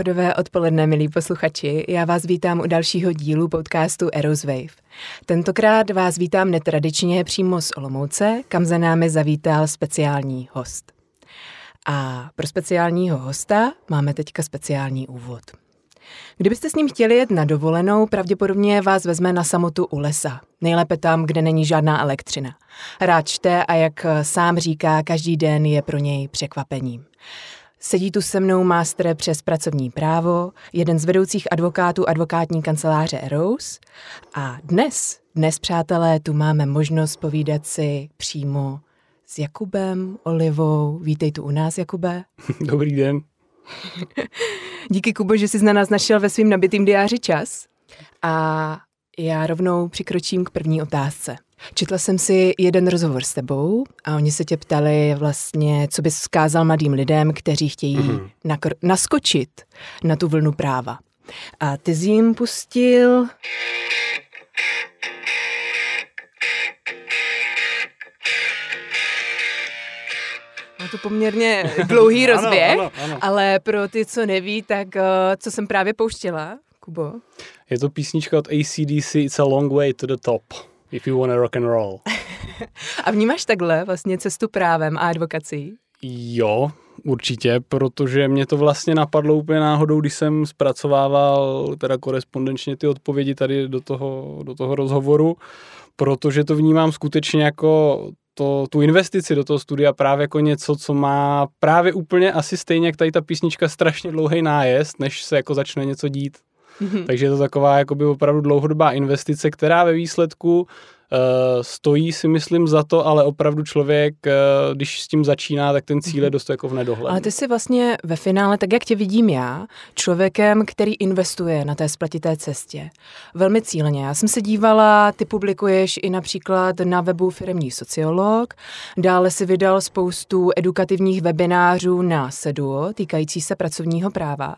pohodové odpoledne, milí posluchači. Já vás vítám u dalšího dílu podcastu Aeroswave. Tentokrát vás vítám netradičně přímo z Olomouce, kam za námi zavítal speciální host. A pro speciálního hosta máme teďka speciální úvod. Kdybyste s ním chtěli jet na dovolenou, pravděpodobně vás vezme na samotu u lesa. Nejlépe tam, kde není žádná elektřina. Rád čte a jak sám říká, každý den je pro něj překvapením. Sedí tu se mnou mástr přes pracovní právo, jeden z vedoucích advokátů advokátní kanceláře Eros. A dnes, dnes, přátelé, tu máme možnost povídat si přímo s Jakubem Olivou. Vítej tu u nás, Jakube. Dobrý den. Díky, Kubo, že jsi na nás našel ve svým nabitým diáři čas. A já rovnou přikročím k první otázce. Četla jsem si jeden rozhovor s tebou a oni se tě ptali vlastně, co bys vzkázal mladým lidem, kteří chtějí mm-hmm. nakr- naskočit na tu vlnu práva. A ty jsi jim pustil... Má to poměrně dlouhý rozběh, ano, ano, ano. ale pro ty, co neví, tak uh, co jsem právě pouštěla, Kubo? Je to písnička od ACDC It's a long way to the top. If you wanna rock and roll. a vnímáš takhle vlastně cestu právem a advokací? Jo, určitě, protože mě to vlastně napadlo úplně náhodou, když jsem zpracovával teda korespondenčně ty odpovědi tady do toho, do toho rozhovoru, protože to vnímám skutečně jako to, tu investici do toho studia právě jako něco, co má právě úplně asi stejně, jak tady ta písnička strašně dlouhý nájezd, než se jako začne něco dít. Takže je to taková jakoby opravdu dlouhodobá investice, která ve výsledku stojí si myslím za to, ale opravdu člověk, uh, když s tím začíná, tak ten cíl je mhm. dost jako v nedohlednu. Ale ty jsi vlastně ve finále, tak jak tě vidím já, člověkem, který investuje na té spletité cestě. Velmi cíleně. Já jsem se dívala, ty publikuješ i například na webu Firmní sociolog, dále si vydal spoustu edukativních webinářů na Seduo, týkající se pracovního práva.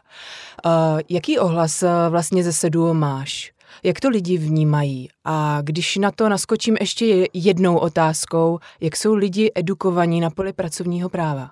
Uh, jaký ohlas vlastně ze Seduo máš? Jak to lidi vnímají? A když na to naskočím ještě jednou otázkou, jak jsou lidi edukovaní na poli pracovního práva?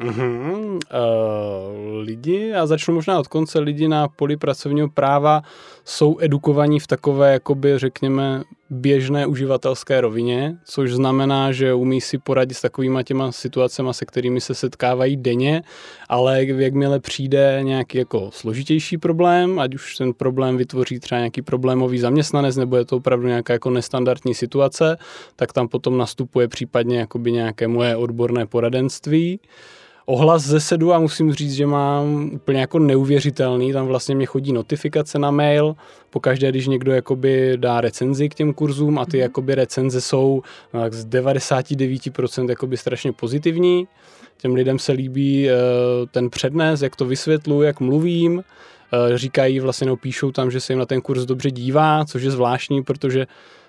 Mm-hmm. Uh, lidi, a začnu možná od konce, lidi na poli pracovního práva jsou edukovaní v takové, jakoby řekněme, běžné uživatelské rovině, což znamená, že umí si poradit s takovými těma situacemi, se kterými se setkávají denně, ale jakmile přijde nějaký jako složitější problém, ať už ten problém vytvoří třeba nějaký problémový zaměstnanec, nebo je to opravdu nějaká jako nestandardní situace, tak tam potom nastupuje případně jakoby nějaké moje odborné poradenství ohlas ze sedu a musím říct, že mám úplně jako neuvěřitelný, tam vlastně mě chodí notifikace na mail, pokaždé, když někdo jakoby dá recenzi k těm kurzům a ty mm. jakoby recenze jsou no, tak z 99% jakoby strašně pozitivní. Těm lidem se líbí uh, ten přednes, jak to vysvětluji, jak mluvím, uh, říkají vlastně, no píšou tam, že se jim na ten kurz dobře dívá, což je zvláštní, protože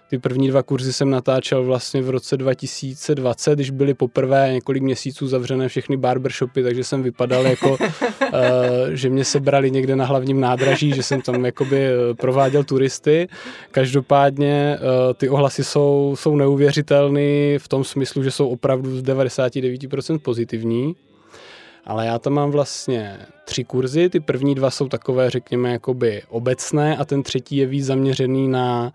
ty první dva kurzy jsem natáčel vlastně v roce 2020, když byly poprvé několik měsíců zavřené všechny barbershopy, takže jsem vypadal jako, uh, že mě sebrali někde na hlavním nádraží, že jsem tam jakoby eh, prováděl turisty. Každopádně uh, ty ohlasy jsou, jsou neuvěřitelné v tom smyslu, že jsou opravdu z 99% pozitivní. Ale já tam mám vlastně tři kurzy, ty první dva jsou takové, řekněme, jakoby obecné a ten třetí je víc zaměřený na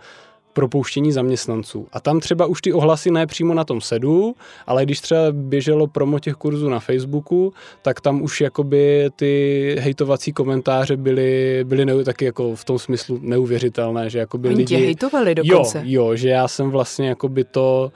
propouštění zaměstnanců. A tam třeba už ty ohlasy ne přímo na tom sedu, ale když třeba běželo promo těch kurzů na Facebooku, tak tam už jakoby ty hejtovací komentáře byly, byly ne, taky jako v tom smyslu neuvěřitelné, že jakoby Oni lidi... tě hejtovali dokonce. Jo, jo, že já jsem vlastně jakoby to,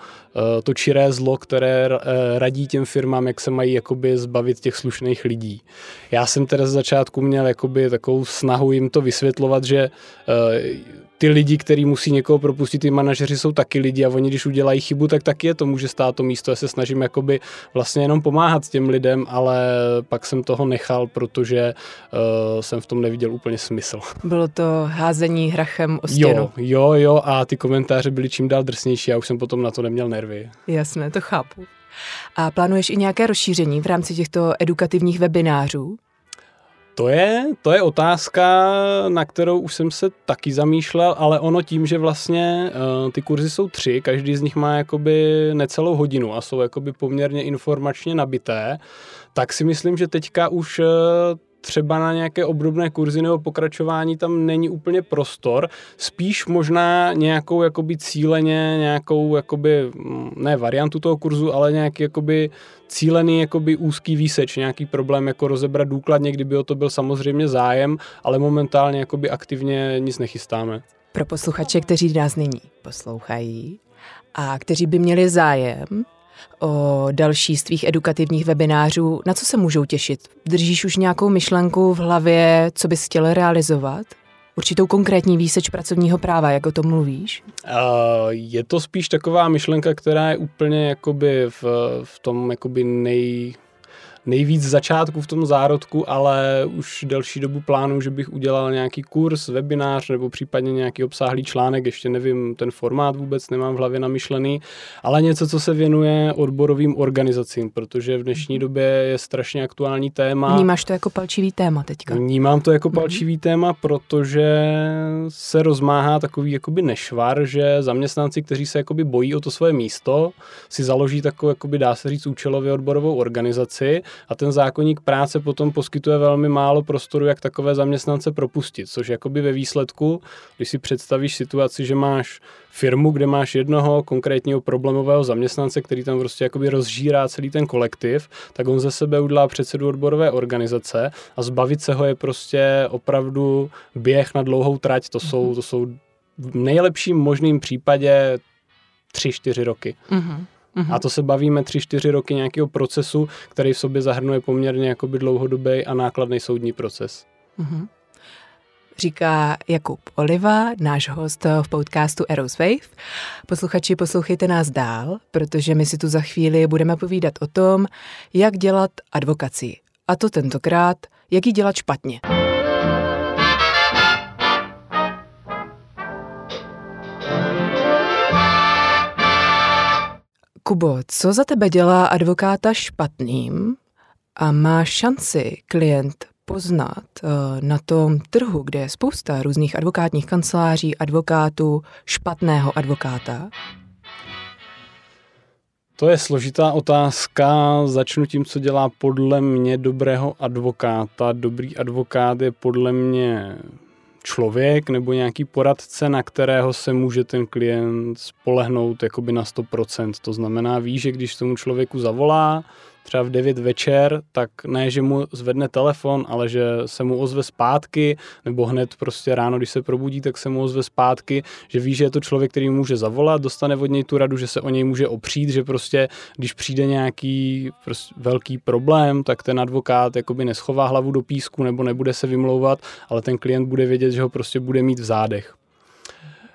to čiré zlo, které eh, radí těm firmám, jak se mají jakoby zbavit těch slušných lidí. Já jsem teda z začátku měl jakoby takovou snahu jim to vysvětlovat, že eh, ty lidi, kteří musí někoho propustit, ty manažeři jsou taky lidi a oni, když udělají chybu, tak taky je to může stát to místo. Já se snažím jakoby vlastně jenom pomáhat těm lidem, ale pak jsem toho nechal, protože uh, jsem v tom neviděl úplně smysl. Bylo to házení hrachem o stěnu. Jo, jo, jo a ty komentáře byly čím dál drsnější a už jsem potom na to neměl nervy. Jasné, to chápu. A plánuješ i nějaké rozšíření v rámci těchto edukativních webinářů? To je, to je otázka, na kterou už jsem se taky zamýšlel, ale ono tím, že vlastně uh, ty kurzy jsou tři, každý z nich má jakoby necelou hodinu a jsou jakoby poměrně informačně nabité, tak si myslím, že teďka už uh, třeba na nějaké obdobné kurzy nebo pokračování tam není úplně prostor, spíš možná nějakou jakoby cíleně, nějakou jakoby, mm, ne variantu toho kurzu, ale nějaký jakoby cílený jakoby úzký výseč, nějaký problém jako rozebrat důkladně, kdyby o to byl samozřejmě zájem, ale momentálně jakoby aktivně nic nechystáme. Pro posluchače, kteří nás nyní poslouchají a kteří by měli zájem o další z tvých edukativních webinářů, na co se můžou těšit? Držíš už nějakou myšlenku v hlavě, co bys chtěl realizovat? Určitou konkrétní výseč pracovního práva, jak o tom mluvíš? Uh, je to spíš taková myšlenka, která je úplně jakoby v, v tom jakoby nej, nejvíc začátku v tom zárodku, ale už delší dobu plánu, že bych udělal nějaký kurz, webinář nebo případně nějaký obsáhlý článek, ještě nevím, ten formát vůbec nemám v hlavě namyšlený, ale něco, co se věnuje odborovým organizacím, protože v dnešní době je strašně aktuální téma. Vnímáš to jako palčivý téma teďka? Vnímám to jako mhm. palčivý mm-hmm. téma, protože se rozmáhá takový jakoby nešvar, že zaměstnanci, kteří se jakoby bojí o to svoje místo, si založí takovou, jakoby dá se říct, účelově odborovou organizaci a ten zákonník práce potom poskytuje velmi málo prostoru, jak takové zaměstnance propustit, což jakoby ve výsledku, když si představíš situaci, že máš firmu, kde máš jednoho konkrétního problémového zaměstnance, který tam prostě jakoby rozžírá celý ten kolektiv, tak on ze sebe udělá předsedu odborové organizace a zbavit se ho je prostě opravdu běh na dlouhou trať, to jsou, to jsou v nejlepším možným případě tři, čtyři roky. Mm-hmm. Uh-huh. A to se bavíme 3-4 roky nějakého procesu, který v sobě zahrnuje poměrně jakoby dlouhodobý a nákladný soudní proces. Uh-huh. Říká Jakub Oliva, náš host v podcastu Eros Wave. Posluchači, poslouchejte nás dál, protože my si tu za chvíli budeme povídat o tom, jak dělat advokaci. A to tentokrát, jak ji dělat špatně. Kubo, co za tebe dělá advokáta špatným a má šanci klient poznat uh, na tom trhu, kde je spousta různých advokátních kanceláří, advokátů, špatného advokáta? To je složitá otázka. Začnu tím, co dělá podle mě dobrého advokáta. Dobrý advokát je podle mě člověk nebo nějaký poradce, na kterého se může ten klient spolehnout jakoby na 100%. To znamená, ví, že když tomu člověku zavolá, třeba v 9 večer, tak ne, že mu zvedne telefon, ale že se mu ozve zpátky, nebo hned prostě ráno, když se probudí, tak se mu ozve zpátky, že ví, že je to člověk, který může zavolat, dostane od něj tu radu, že se o něj může opřít, že prostě, když přijde nějaký prostě velký problém, tak ten advokát jakoby neschová hlavu do písku nebo nebude se vymlouvat, ale ten klient bude vědět, že ho prostě bude mít v zádech.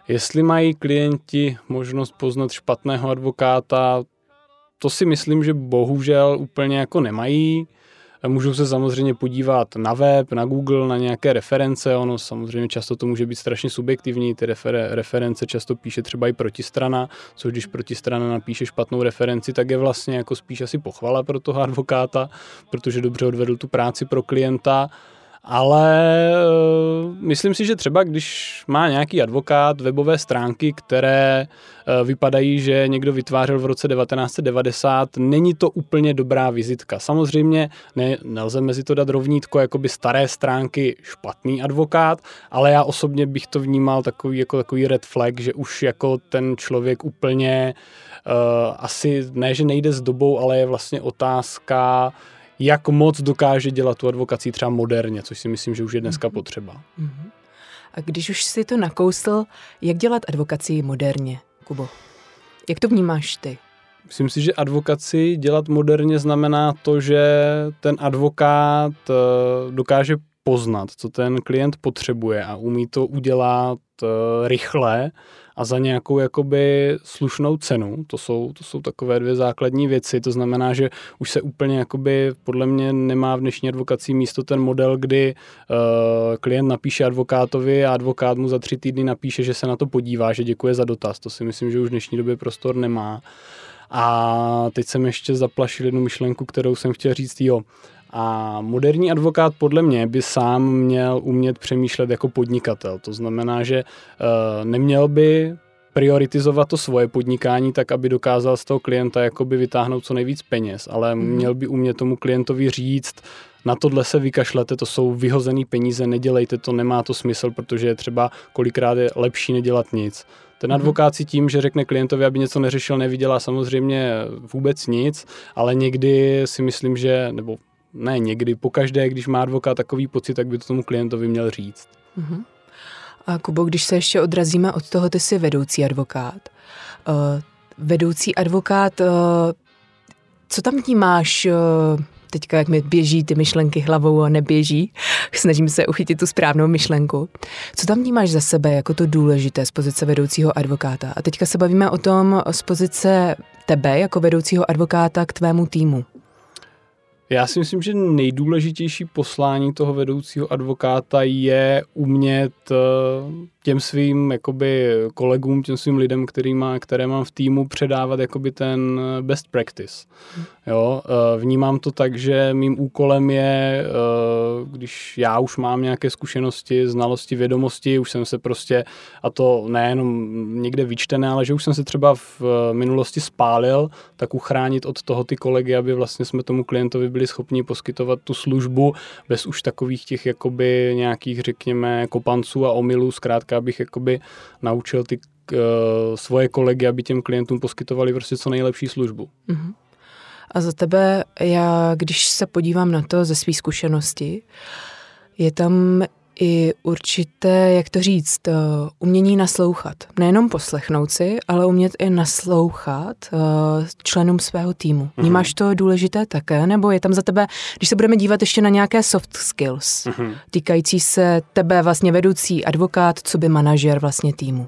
Jestli mají klienti možnost poznat špatného advokáta, to si myslím, že bohužel úplně jako nemají. Můžou se samozřejmě podívat na web, na Google, na nějaké reference. Ono samozřejmě často to může být strašně subjektivní. Ty refer- reference často píše třeba i protistrana, což když protistrana napíše špatnou referenci, tak je vlastně jako spíš asi pochvala pro toho advokáta, protože dobře odvedl tu práci pro klienta ale uh, myslím si, že třeba když má nějaký advokát webové stránky, které uh, vypadají, že někdo vytvářel v roce 1990, není to úplně dobrá vizitka. Samozřejmě ne, nelze mezi to dát rovnítko jako by staré stránky špatný advokát, ale já osobně bych to vnímal takový, jako takový red flag, že už jako ten člověk úplně uh, asi ne, že nejde s dobou, ale je vlastně otázka, jak moc dokáže dělat tu advokací třeba moderně, což si myslím, že už je dneska mm-hmm. potřeba. Mm-hmm. A když už si to nakousl, jak dělat advokací moderně, Kubo? Jak to vnímáš ty? Myslím si, že advokaci dělat moderně znamená to, že ten advokát eh, dokáže poznat, co ten klient potřebuje a umí to udělat eh, rychle a za nějakou jakoby slušnou cenu. To jsou, to jsou takové dvě základní věci. To znamená, že už se úplně jakoby podle mě nemá v dnešní advokací místo ten model, kdy uh, klient napíše advokátovi a advokát mu za tři týdny napíše, že se na to podívá, že děkuje za dotaz. To si myslím, že už v dnešní době prostor nemá. A teď jsem ještě zaplašil jednu myšlenku, kterou jsem chtěl říct, jo, a moderní advokát podle mě by sám měl umět přemýšlet jako podnikatel. To znamená, že uh, neměl by prioritizovat to svoje podnikání tak, aby dokázal z toho klienta jakoby vytáhnout co nejvíc peněz, ale mm. měl by umět tomu klientovi říct, na tohle se vykašlete, to jsou vyhozený peníze, nedělejte to, nemá to smysl, protože je třeba kolikrát je lepší nedělat nic. Ten mhm. advokát si tím, že řekne klientovi, aby něco neřešil, nevydělá samozřejmě vůbec nic, ale někdy si myslím, že, nebo ne někdy, pokaždé, když má advokát takový pocit, tak by to tomu klientovi měl říct. Uh-huh. A Kubo, když se ještě odrazíme od toho, ty jsi vedoucí advokát. Uh, vedoucí advokát, uh, co tam vnímáš uh, teďka, jak mi běží ty myšlenky hlavou a neběží, snažím se uchytit tu správnou myšlenku. Co tam vnímáš za sebe jako to důležité z pozice vedoucího advokáta? A teďka se bavíme o tom z pozice tebe jako vedoucího advokáta k tvému týmu. Já si myslím, že nejdůležitější poslání toho vedoucího advokáta je umět eh, těm svým jakoby, kolegům, těm svým lidem, který má, které mám v týmu, předávat jakoby ten best practice. Jo, eh, vnímám to tak, že mým úkolem je, eh, když já už mám nějaké zkušenosti, znalosti, vědomosti, už jsem se prostě, a to nejenom někde vyčtené, ale že už jsem se třeba v minulosti spálil, tak uchránit od toho ty kolegy, aby vlastně jsme tomu klientovi byli schopni poskytovat tu službu bez už takových těch jakoby nějakých, řekněme, kopanců a omylů, zkrátka, abych jakoby naučil ty uh, svoje kolegy, aby těm klientům poskytovali prostě co nejlepší službu. Uh-huh. A za tebe, já když se podívám na to ze své zkušenosti, je tam i určité, jak to říct, uh, umění naslouchat. Nejenom poslechnout si, ale umět i naslouchat uh, členům svého týmu. Mm-hmm. Vnímáš to důležité také? Nebo je tam za tebe, když se budeme dívat ještě na nějaké soft skills, mm-hmm. týkající se tebe vlastně vedoucí advokát, co by manažer vlastně týmu?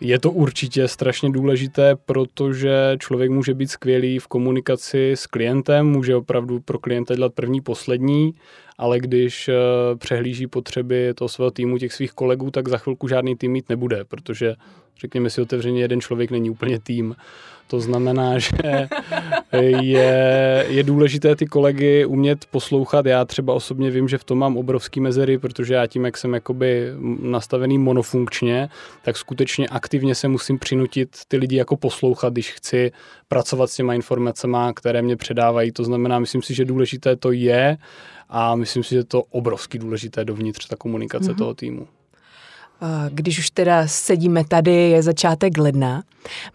Je to určitě strašně důležité, protože člověk může být skvělý v komunikaci s klientem, může opravdu pro klienta dělat první, poslední, ale když eh, přehlíží potřeby toho svého týmu, těch svých kolegů, tak za chvilku žádný tým mít nebude, protože řekněme si otevřeně, jeden člověk není úplně tým. To znamená, že je, je důležité ty kolegy umět poslouchat. Já třeba osobně vím, že v tom mám obrovský mezery, protože já tím, jak jsem jakoby nastavený monofunkčně, tak skutečně aktivně se musím přinutit ty lidi jako poslouchat, když chci pracovat s těma informacemi, které mě předávají. To znamená, myslím si, že důležité to je a myslím si, že to obrovský důležité dovnitř ta komunikace mm-hmm. toho týmu. Když už teda sedíme tady, je začátek ledna,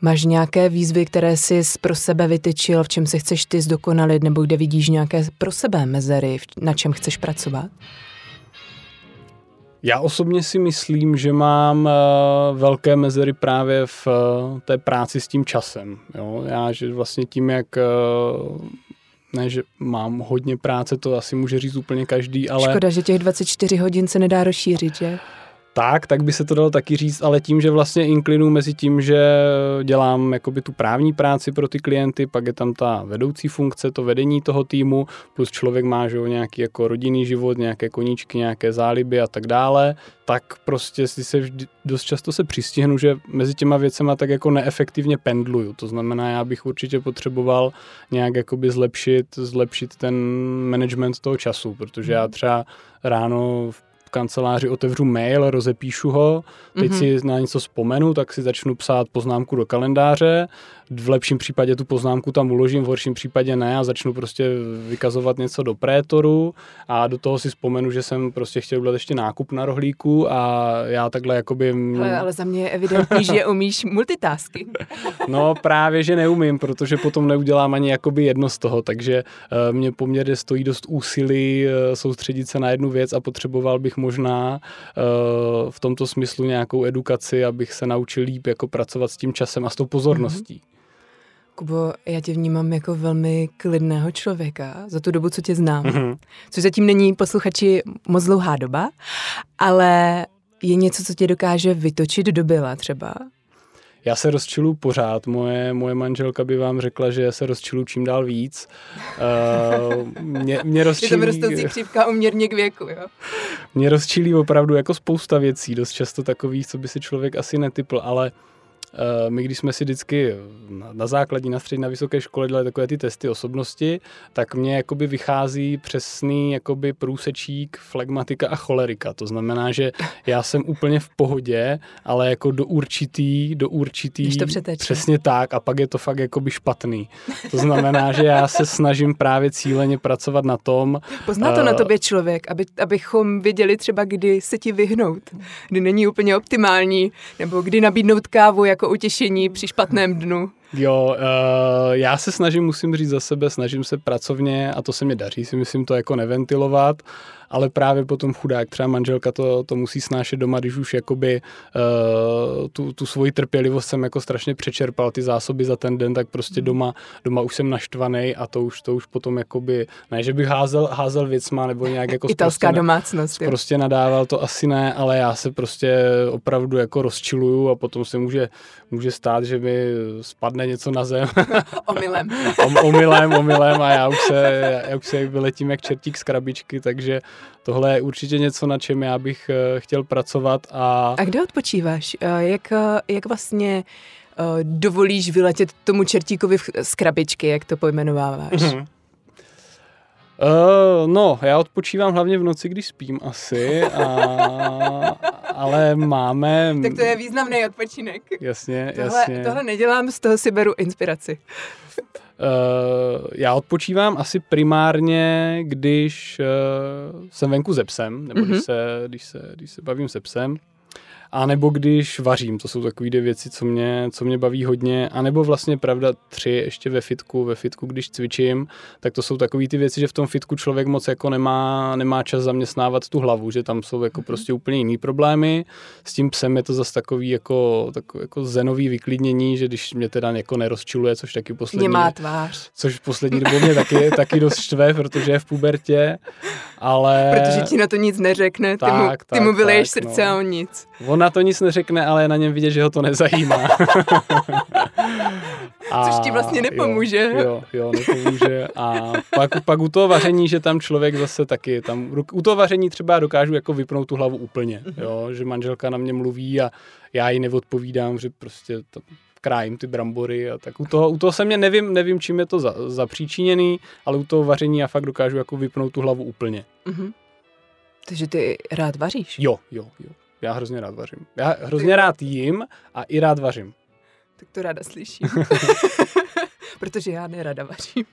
máš nějaké výzvy, které jsi pro sebe vytyčil, v čem se chceš ty zdokonalit, nebo kde vidíš nějaké pro sebe mezery, na čem chceš pracovat? Já osobně si myslím, že mám uh, velké mezery právě v uh, té práci s tím časem. Jo? Já, že vlastně tím, jak uh, ne, že mám hodně práce, to asi může říct úplně každý, ale... Škoda, že těch 24 hodin se nedá rozšířit, že? Tak, tak by se to dalo taky říct, ale tím, že vlastně inklinu mezi tím, že dělám jakoby tu právní práci pro ty klienty, pak je tam ta vedoucí funkce, to vedení toho týmu, plus člověk má že, nějaký jako rodinný život, nějaké koníčky, nějaké záliby a tak dále, tak prostě si se vždy, dost často se přistihnu, že mezi těma věcema tak jako neefektivně pendluju. To znamená, já bych určitě potřeboval nějak jakoby zlepšit, zlepšit ten management toho času, protože já hmm. třeba ráno v kanceláři otevřu mail, rozepíšu ho, teď mm-hmm. si na něco vzpomenu, tak si začnu psát poznámku do kalendáře, v lepším případě tu poznámku tam uložím, v horším případě ne a začnu prostě vykazovat něco do prétoru a do toho si vzpomenu, že jsem prostě chtěl udělat ještě nákup na rohlíku a já takhle jakoby... Ale, ale za mě je evidentní, že umíš multitasking. no právě, že neumím, protože potom neudělám ani jakoby jedno z toho, takže uh, mě poměrně stojí dost úsilí uh, soustředit se na jednu věc a potřeboval bych možná uh, v tomto smyslu nějakou edukaci, abych se naučil líp jako pracovat s tím časem a s tou pozorností. Mm-hmm. Kubo, já tě vnímám jako velmi klidného člověka za tu dobu, co tě znám. Mm-hmm. Což zatím není posluchači moc dlouhá doba, ale je něco, co tě dokáže vytočit do byla třeba? Já se rozčilu pořád. Moje, moje manželka by vám řekla, že se rozčilu čím dál víc. Uh, mě, mě rozčilí... Je to rostoucí křivka uměrně k věku, jo? Mě rozčilí opravdu jako spousta věcí, dost často takových, co by si člověk asi netypl, ale Eh, my, když jsme si vždycky na, základní, na střední, na vysoké škole dělali takové ty testy osobnosti, tak mně jakoby vychází přesný jakoby průsečík, flegmatika a cholerika. To znamená, že já jsem úplně v pohodě, ale jako do určitý, do určitý, to přeteče. přesně tak a pak je to fakt jakoby špatný. To znamená, že já se snažím právě cíleně pracovat na tom. Pozná to uh, na tobě člověk, aby, abychom věděli třeba, kdy se ti vyhnout, kdy není úplně optimální, nebo kdy nabídnout kávu jako utěšení při špatném dnu. Jo, uh, já se snažím, musím říct za sebe, snažím se pracovně a to se mi daří, si myslím to jako neventilovat, ale právě potom chudák, třeba manželka to, to musí snášet doma, když už jakoby uh, tu, tu svoji trpělivost jsem jako strašně přečerpal, ty zásoby za ten den, tak prostě hmm. doma, doma už jsem naštvaný a to už, to už potom jakoby, ne, že bych házel, házel věcma nebo nějak jako Italská prostě, domácnost. Prostě nadával, to asi ne, ale já se prostě opravdu jako rozčiluju a potom se může, může stát, že mi spadne něco na zem. omylem. Om, omylem, omylem a já už se, já už se vyletím jak čertík z krabičky, takže tohle je určitě něco, na čem já bych eh, chtěl pracovat. A, a kde odpočíváš? Eh, jak, eh, jak vlastně dovolíš vyletět tomu čertíkovi z krabičky, jak to pojmenováváš? Mm-hmm. Uh, no, já odpočívám hlavně v noci, když spím asi, a, ale máme... Tak to je významný odpočinek. Jasně, tohle, jasně. Tohle nedělám, z toho si beru inspiraci. Uh, já odpočívám asi primárně, když uh, jsem venku se psem, nebo mm-hmm. když, se, když, se, když se bavím se psem. A nebo když vařím, to jsou takové dvě věci, co mě, co mě baví hodně. A nebo vlastně pravda tři ještě ve fitku, ve fitku, když cvičím, tak to jsou takové ty věci, že v tom fitku člověk moc jako nemá, nemá čas zaměstnávat tu hlavu, že tam jsou jako mm-hmm. prostě úplně jiný problémy. S tím psem je to zase takový jako, takový jako zenový vyklidnění, že když mě teda jako nerozčiluje, což taky poslední... Nemá tvář. Což poslední dobou mě taky, taky dost štve, protože je v pubertě, ale... Protože ti na to nic neřekne, ty tak, mu, ty tak, mu vyleješ srdce no. a on nic. On na to nic neřekne, ale je na něm vidět, že ho to nezajímá. a, Což ti vlastně nepomůže. Jo, jo, jo nepomůže. A pak, pak u toho vaření, že tam člověk zase taky, tam, u toho vaření třeba dokážu jako vypnout tu hlavu úplně, mhm. jo, že manželka na mě mluví a já jí neodpovídám, že prostě to, krájím ty brambory a tak u toho, u toho se mě nevím, nevím, čím je to za, zapříčiněný, ale u toho vaření já fakt dokážu jako vypnout tu hlavu úplně. Mm-hmm. Takže ty rád vaříš? Jo, jo, jo. Já hrozně rád vařím. Já hrozně rád jím a i rád vařím. Tak to ráda slyším. Protože já nerada vařím.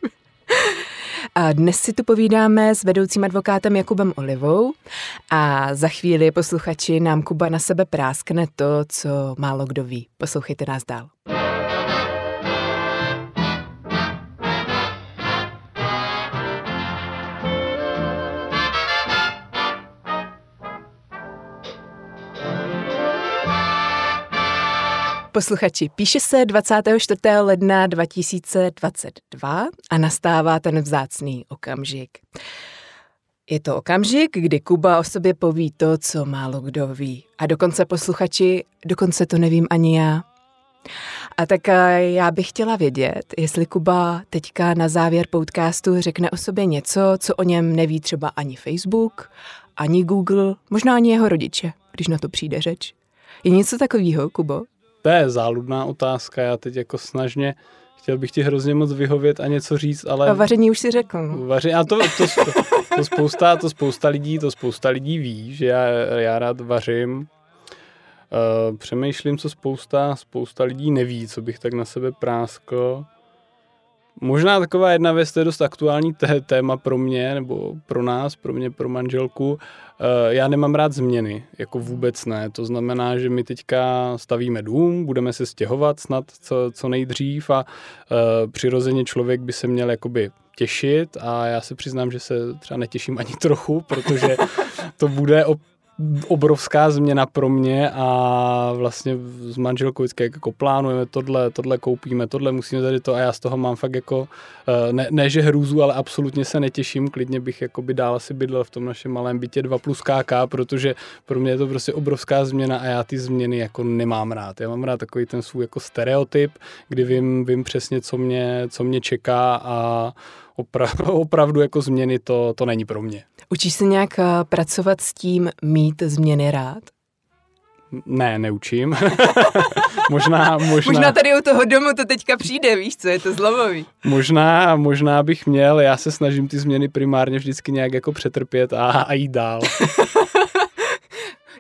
A dnes si tu povídáme s vedoucím advokátem Jakubem Olivou a za chvíli posluchači nám Kuba na sebe práskne to, co málo kdo ví. Poslouchejte nás dál. Posluchači, píše se 24. ledna 2022 a nastává ten vzácný okamžik. Je to okamžik, kdy Kuba o sobě poví to, co málo kdo ví. A dokonce posluchači, dokonce to nevím ani já. A tak eh, já bych chtěla vědět, jestli Kuba teďka na závěr podcastu řekne o sobě něco, co o něm neví třeba ani Facebook, ani Google, možná ani jeho rodiče, když na to přijde řeč. Je něco takového, Kubo? To je záludná otázka, já teď jako snažně chtěl bych ti hrozně moc vyhovět a něco říct, ale... A vaření už si řekl. No. Vaření, a to, to, to, to, spousta, to spousta lidí, to spousta lidí ví, že já, já rád vařím. Uh, přemýšlím, co spousta, spousta lidí neví, co bych tak na sebe práskl. Možná taková jedna věc, to je dost aktuální téma pro mě, nebo pro nás, pro mě, pro manželku. Eh, já nemám rád změny, jako vůbec ne. To znamená, že my teďka stavíme dům, budeme se stěhovat snad co, co nejdřív a uh, přirozeně člověk by se měl jakoby těšit a já se přiznám, že se třeba netěším ani trochu, protože to bude obrovská změna pro mě a vlastně s manželkou vždycky jako plánujeme tohle, tohle koupíme, tohle musíme tady to a já z toho mám fakt jako, eh, ne, ne že hrůzu, ale absolutně se netěším, klidně bych jako by dál asi bydlel v tom našem malém bytě 2 plus KK, protože pro mě je to prostě obrovská změna a já ty změny jako nemám rád. Já mám rád takový ten svůj jako stereotyp, kdy vím, vím přesně, co mě, co mě čeká a opra- opravdu jako změny to, to není pro mě. Učíš se nějak eh, pracovat s tím mít změny rád? Ne, neučím. možná, možná, možná tady u toho domu to teďka přijde, víš co, je to zlomový. možná, možná bych měl, já se snažím ty změny primárně vždycky nějak jako přetrpět a, a jít dál.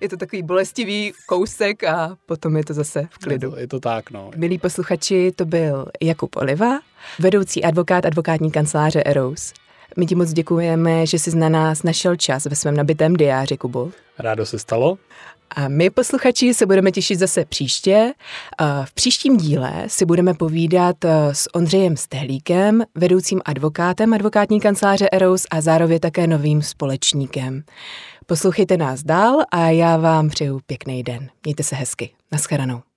je to takový bolestivý kousek a potom je to zase v klidu. Je to, je to tak, no. Milí posluchači, to byl Jakub Oliva, vedoucí advokát advokátní kanceláře Eros. My ti moc děkujeme, že jsi na nás našel čas ve svém nabitém diáři, Kubo. Rádo se stalo. A my, posluchači, se budeme těšit zase příště. V příštím díle si budeme povídat e, s Ondřejem Stehlíkem, vedoucím advokátem advokátní kanceláře Eros a zároveň také novým společníkem. Poslouchejte nás dál a já vám přeju pěkný den. Mějte se hezky. Naschledanou.